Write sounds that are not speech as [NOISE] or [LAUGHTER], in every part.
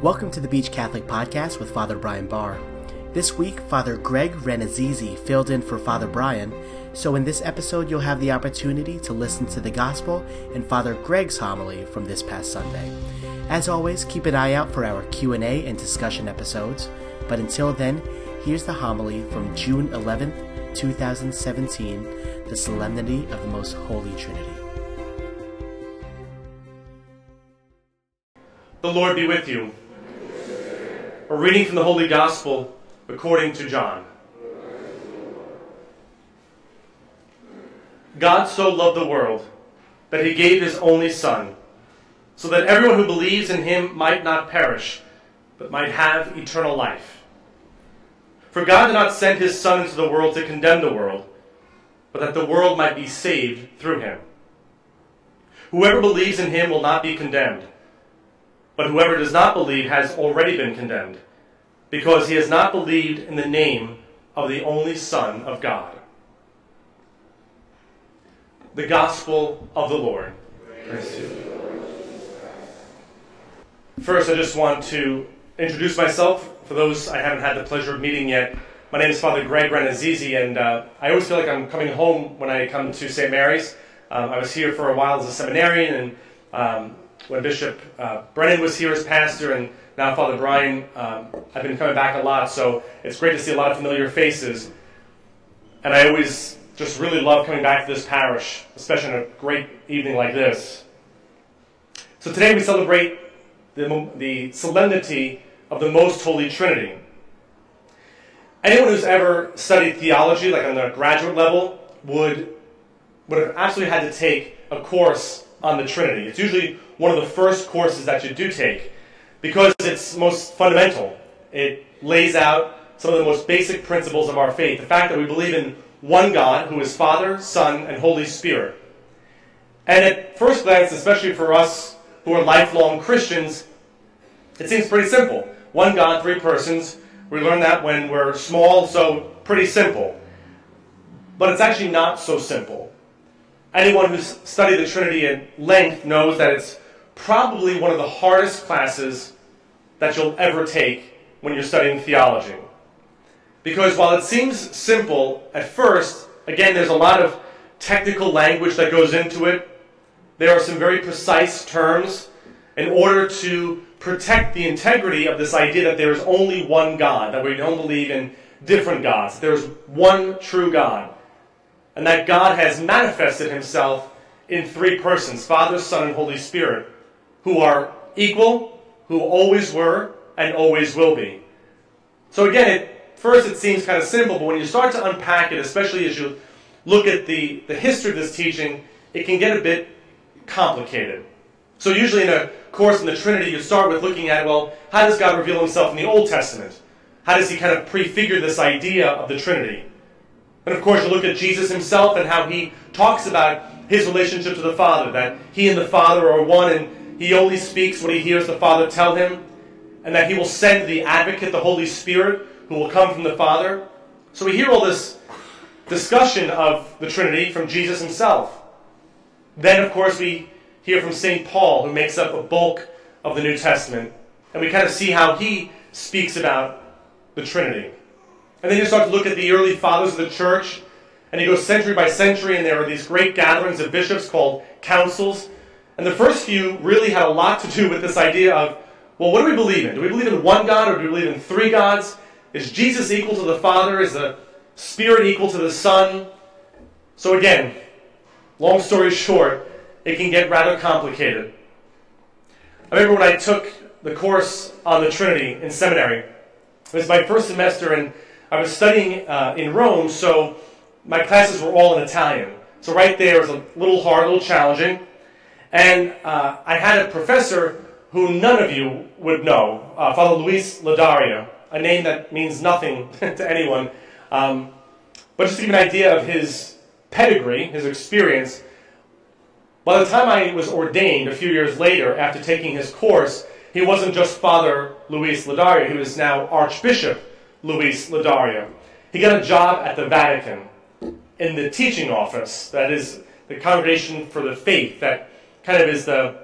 Welcome to the Beach Catholic Podcast with Father Brian Barr. This week, Father Greg Rannazzisi filled in for Father Brian, so in this episode you'll have the opportunity to listen to the Gospel and Father Greg's homily from this past Sunday. As always, keep an eye out for our Q&A and discussion episodes, but until then, here's the homily from June 11th, 2017, the Solemnity of the Most Holy Trinity. The Lord be with you. A reading from the Holy Gospel according to John. God so loved the world that he gave his only Son, so that everyone who believes in him might not perish, but might have eternal life. For God did not send his Son into the world to condemn the world, but that the world might be saved through him. Whoever believes in him will not be condemned but whoever does not believe has already been condemned, because he has not believed in the name of the only Son of God. The Gospel of the Lord. First, I just want to introduce myself for those I haven't had the pleasure of meeting yet. My name is Father Greg Rannazzisi, and uh, I always feel like I'm coming home when I come to St. Mary's. Um, I was here for a while as a seminarian, and um, when Bishop uh, Brennan was here as pastor, and now Father Brian, um, I've been coming back a lot, so it's great to see a lot of familiar faces. And I always just really love coming back to this parish, especially on a great evening like this. So today we celebrate the, the solemnity of the Most Holy Trinity. Anyone who's ever studied theology, like on the graduate level, would, would have absolutely had to take a course on the Trinity. It's usually one of the first courses that you do take because it's most fundamental. It lays out some of the most basic principles of our faith. The fact that we believe in one God who is Father, Son, and Holy Spirit. And at first glance, especially for us who are lifelong Christians, it seems pretty simple. One God, three persons. We learn that when we're small, so pretty simple. But it's actually not so simple. Anyone who's studied the Trinity at length knows that it's probably one of the hardest classes that you'll ever take when you're studying theology. Because while it seems simple at first, again, there's a lot of technical language that goes into it. There are some very precise terms in order to protect the integrity of this idea that there is only one God, that we don't believe in different gods. There's one true God. And that God has manifested himself in three persons Father, Son, and Holy Spirit who are equal, who always were, and always will be. So again, at first it seems kind of simple, but when you start to unpack it, especially as you look at the, the history of this teaching, it can get a bit complicated. So usually in a course in the Trinity, you start with looking at, well, how does God reveal himself in the Old Testament? How does he kind of prefigure this idea of the Trinity? And of course, you look at Jesus himself and how he talks about his relationship to the Father, that he and the Father are one, and he only speaks what he hears the Father tell him, and that he will send the advocate, the Holy Spirit, who will come from the Father. So we hear all this discussion of the Trinity from Jesus himself. Then, of course, we hear from St. Paul, who makes up a bulk of the New Testament, and we kind of see how he speaks about the Trinity. And then you start to look at the early fathers of the church, and you go century by century, and there are these great gatherings of bishops called councils and the first few really had a lot to do with this idea of, well, what do we believe in? Do we believe in one God or do we believe in three gods? Is Jesus equal to the Father? Is the Spirit equal to the Son? So again, long story short, it can get rather complicated. I remember when I took the course on the Trinity in seminary. It was my first semester, and I was studying uh, in Rome, so my classes were all in Italian. So right there was a little hard, a little challenging. And uh, I had a professor who none of you would know, uh, Father Luis Ladaria, a name that means nothing [LAUGHS] to anyone. Um, but just to give you an idea of his pedigree, his experience, by the time I was ordained a few years later, after taking his course, he wasn't just Father Luis Ladaria, he was now Archbishop Luis Ladaria. He got a job at the Vatican in the teaching office, that is, the Congregation for the Faith, that kind of is the,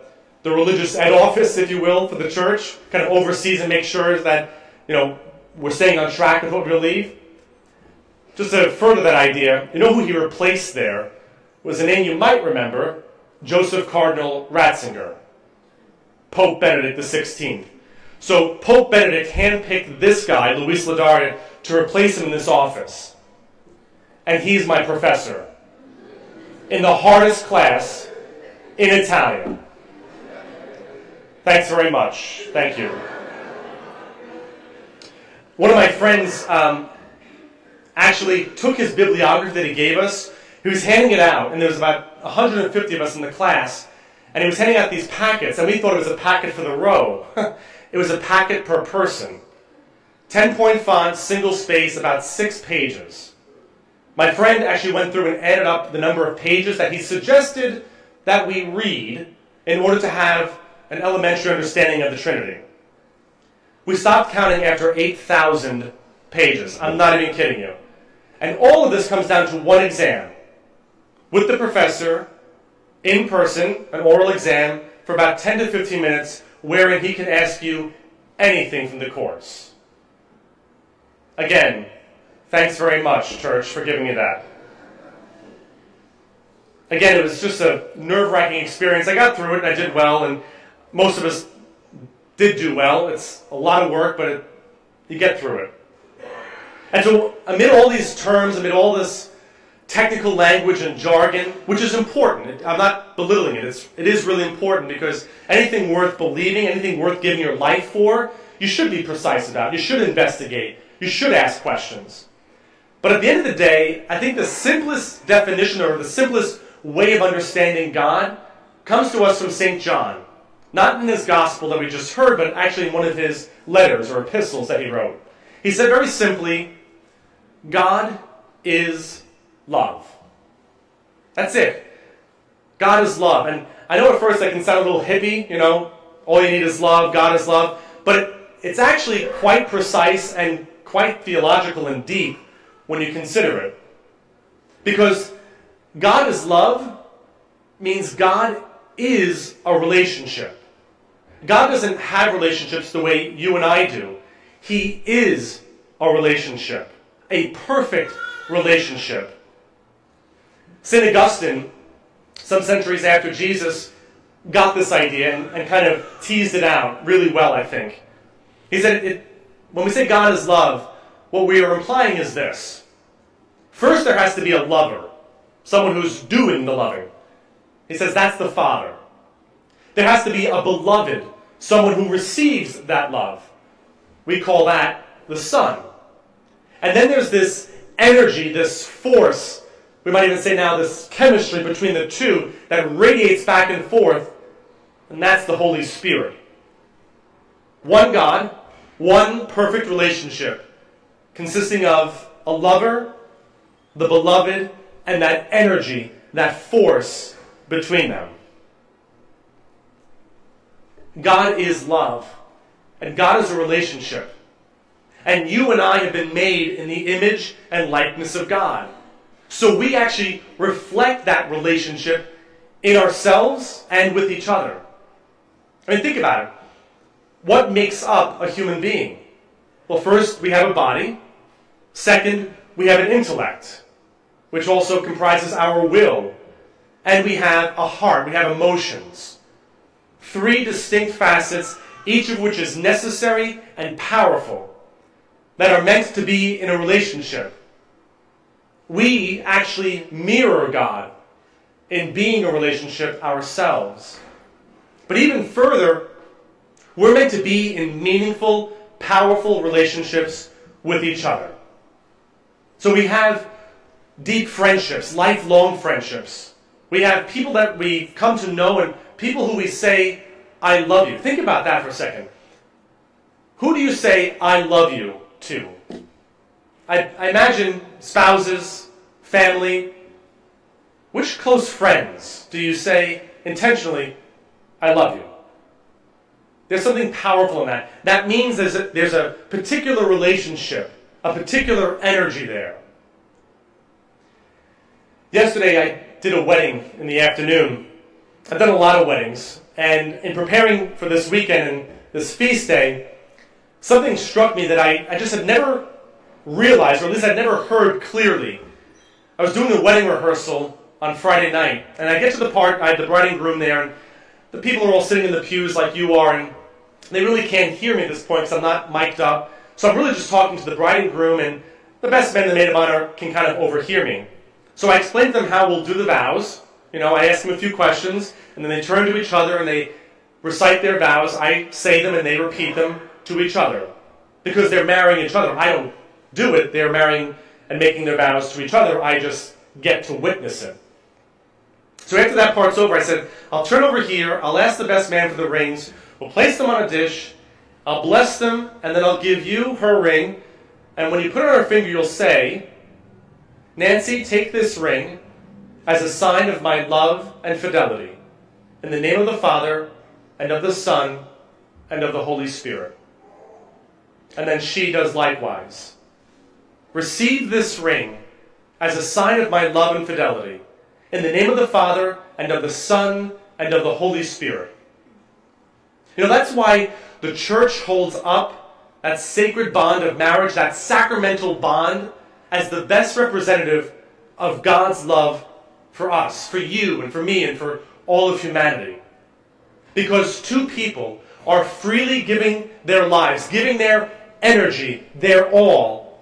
the religious ed office, if you will, for the church, kind of oversees and makes sure that, you know, we're staying on track with what we believe. Just to further that idea, you know who he replaced there was a name you might remember, Joseph Cardinal Ratzinger, Pope Benedict XVI. So Pope Benedict handpicked this guy, Luis Ladaria, to replace him in this office. And he's my professor in the hardest class in Italian. Thanks very much. Thank you. One of my friends um, actually took his bibliography that he gave us. He was handing it out, and there was about 150 of us in the class, and he was handing out these packets, and we thought it was a packet for the row. [LAUGHS] it was a packet per person. 10 point font, single space, about six pages. My friend actually went through and added up the number of pages that he suggested that we read in order to have an elementary understanding of the Trinity. We stopped counting after 8,000 pages. I'm not even kidding you. And all of this comes down to one exam with the professor in person, an oral exam for about 10 to 15 minutes, wherein he can ask you anything from the course. Again, thanks very much, church, for giving me that. Again, it was just a nerve wracking experience. I got through it and I did well, and most of us did do well. It's a lot of work, but it, you get through it. And so, amid all these terms, amid all this technical language and jargon, which is important, I'm not belittling it, it's, it is really important because anything worth believing, anything worth giving your life for, you should be precise about. You should investigate. You should ask questions. But at the end of the day, I think the simplest definition or the simplest way of understanding God comes to us from St. John. Not in his gospel that we just heard, but actually in one of his letters or epistles that he wrote. He said very simply, God is love. That's it. God is love. And I know at first that can sound a little hippie, you know, all you need is love, God is love. But it, it's actually quite precise and quite theological and deep when you consider it. Because God is love means God is a relationship. God doesn't have relationships the way you and I do. He is a relationship, a perfect relationship. St. Augustine, some centuries after Jesus, got this idea and, and, kind of teased it out really well, I think. He said, it, when we say God is love, what we are implying is this. First, there has to be a lover, someone who's doing the loving. He says that's the Father. There has to be a beloved, someone who receives that love. We call that the Son. And then there's this energy, this force, we might even say now this chemistry between the two that radiates back and forth, and that's the Holy Spirit. One God, one perfect relationship, consisting of a lover, the beloved, and that energy, that force between them. God is love, and God is a relationship. And you and I have been made in the image and likeness of God. So we actually reflect that relationship in ourselves and with each other. I mean, think about it. What makes up a human being? Well, first, we have a body. Second, we have an intellect, which also comprises our will. And we have a heart, we have emotions three distinct facets, each of which is necessary and powerful, that are meant to be in a relationship. We actually mirror God in being a relationship ourselves. But even further, we're meant to be in meaningful, powerful relationships with each other. So we have deep friendships, lifelong friendships. We have people that we come to know and people who we say I love you. Think about that for a second. Who do you say I love you to? I, I imagine spouses, family. Which close friends do you say intentionally, I love you? There's something powerful in that. That means there's a, there's a particular relationship, a particular energy there. Yesterday, I did a wedding in the afternoon. I've done a lot of weddings, And in preparing for this weekend and this feast day, something struck me that I, I just had never realized, or at least I'd never heard clearly. I was doing a wedding rehearsal on Friday night, and I get to the part, I had the bride and groom there, and the people are all sitting in the pews like you are, and they really can't hear me at this point because I'm not mic'd up. So I'm really just talking to the bride and groom, and the best men, the maid of honor, can kind of overhear me. So I explained to them how we'll do the vows. You know, I ask them a few questions, and then they turn to each other and they recite their vows. I say them and they repeat them to each other because they're marrying each other. I don't do it. They're marrying and making their vows to each other. I just get to witness it. So after that part's over, I said, I'll turn over here, I'll ask the best man for the rings, we'll place them on a dish, I'll bless them, and then I'll give you her ring, and when you put it on her finger, you'll say, Nancy, take this ring as a sign of my love and fidelity. In the name of the Father, and of the Son, and of the Holy Spirit. And then she does likewise. Receive this ring as a sign of my love and fidelity. In the name of the Father, and of the Son, and of the Holy Spirit. You know, that's why the church holds up that sacred bond of marriage, that sacramental bond, as the best representative of God's love for us, for you, and for me, and for all of humanity. Because two people are freely giving their lives, giving their energy, their all,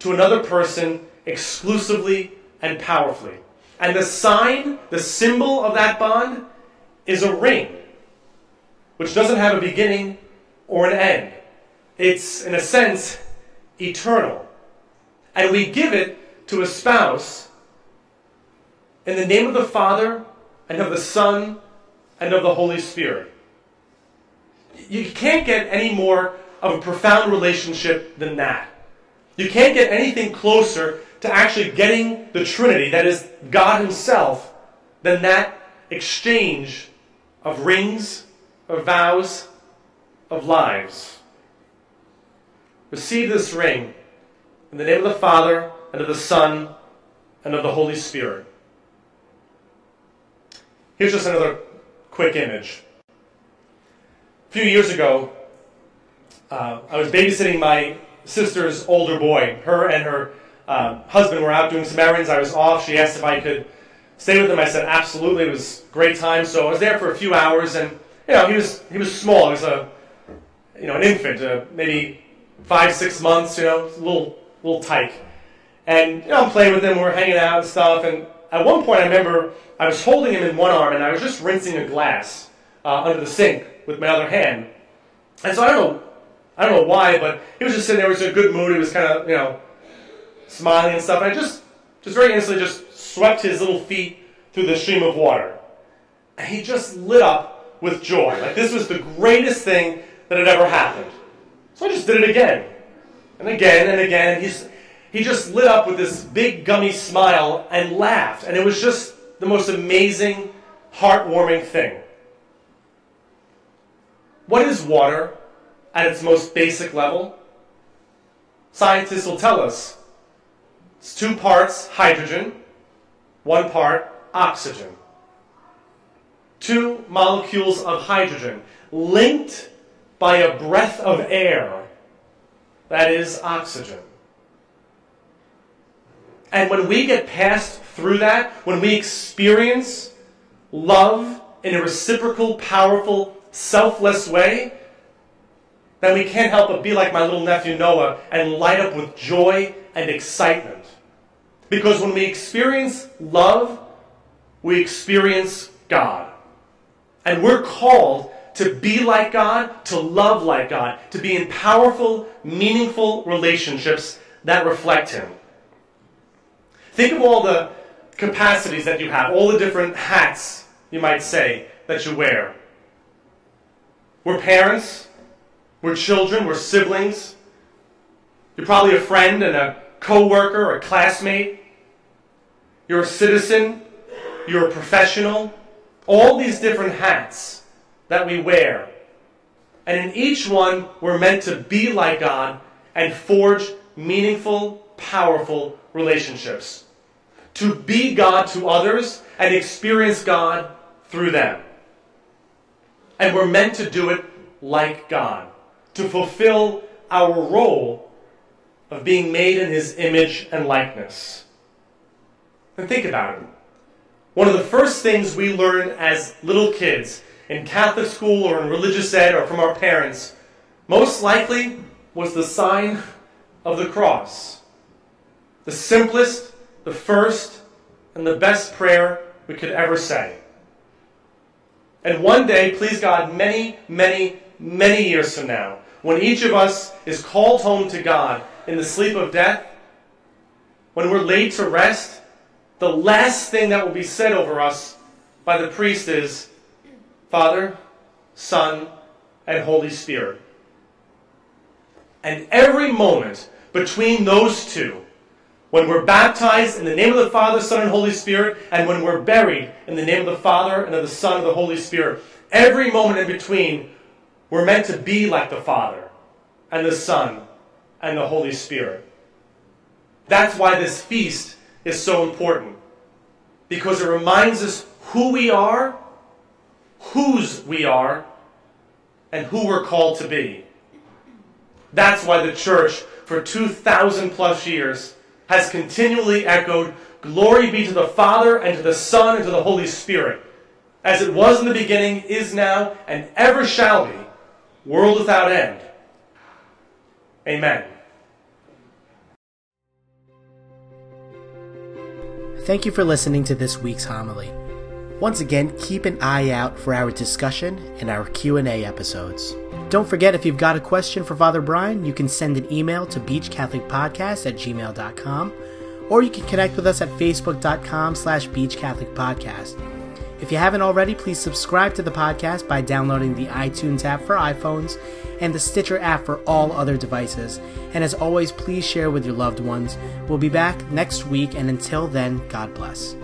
to another person exclusively and powerfully. And the sign, the symbol of that bond, is a ring, which doesn't have a beginning or an end. It's, in a sense, eternal. And we give it to a spouse in the name of the Father, and of the Son, and of the Holy Spirit. You can't get any more of a profound relationship than that. You can't get anything closer to actually getting the Trinity, that is, God Himself, than that exchange of rings, of vows, of lives. Receive this ring in the name of the Father, and of the Son, and of the Holy Spirit. Here's just another quick image. A few years ago, uh, I was babysitting my sister's older boy. Her and her uh, husband were out doing some errands. I was off. She asked if I could stay with them. I said absolutely. It was a great time. So I was there for a few hours, and you know he was he was small. He was a you know an infant, uh, maybe five six months. You know, a little little tyke. And you know I'm playing with him. We're hanging out and stuff. And at one point, I remember I was holding him in one arm, and I was just rinsing a glass uh, under the sink with my other hand. And so I don't know I don't know why, but he was just sitting there. He was in a good mood. He was kind of, you know, smiling and stuff. And I just, just very instantly just swept his little feet through the stream of water. And he just lit up with joy. Like this was the greatest thing that had ever happened. So I just did it again. And again and again. He's, he just lit up with this big gummy smile and laughed. And it was just the most amazing, heartwarming thing. What is water? at its most basic level? Scientists will tell us it's two parts hydrogen, one part oxygen. Two molecules of hydrogen linked by a breath of air, that is oxygen. And when we get passed through that, when we experience love in a reciprocal, powerful, selfless way, then we can't help but be like my little nephew Noah and light up with joy and excitement. Because when we experience love, we experience God. And we're called to be like God, to love like God, to be in powerful, meaningful relationships that reflect Him. Think of all the capacities that you have, all the different hats, you might say, that you wear. We're parents, we're children, we're siblings. You're probably a friend and a coworker or a classmate. You're a citizen, you're a professional. All these different hats that we wear. And in each one, we're meant to be like God and forge meaningful, powerful relationships. To be God to others and experience God through them. And we're meant to do it like God, to fulfill our role of being made in His image and likeness. And think about it. One of the first things we learn as little kids in Catholic school or in religious ed or from our parents, most likely was the sign of the cross. The simplest, the first, and the best prayer we could ever say. And one day, please God, many, many, many years from now, when each of us is called home to God in the sleep of death, when we're laid to rest, the last thing that will be said over us by the priest is Father, Son, and Holy Spirit. And every moment between those two, when we're baptized in the name of the Father, Son, and Holy Spirit, and when we're buried in the name of the Father and of the Son and of the Holy Spirit, every moment in between, we're meant to be like the Father and the Son and the Holy Spirit. That's why this feast is so important. Because it reminds us who we are, whose we are, and who we're called to be. That's why the church, for 2,000 plus years, has continually echoed, Glory be to the Father, and to the Son, and to the Holy Spirit, as it was in the beginning, is now, and ever shall be, world without end. Amen. Thank you for listening to this week's homily. Once again, keep an eye out for our discussion and our Q&A episodes. Don't forget, if you've got a question for Father Brian, you can send an email to beachcatholicpodcast at gmail.com, or you can connect with us at facebook.com slash beachcatholicpodcast. If you haven't already, please subscribe to the podcast by downloading the iTunes app for iPhones and the Stitcher app for all other devices. And as always, please share with your loved ones. We'll be back next week, and until then, God bless.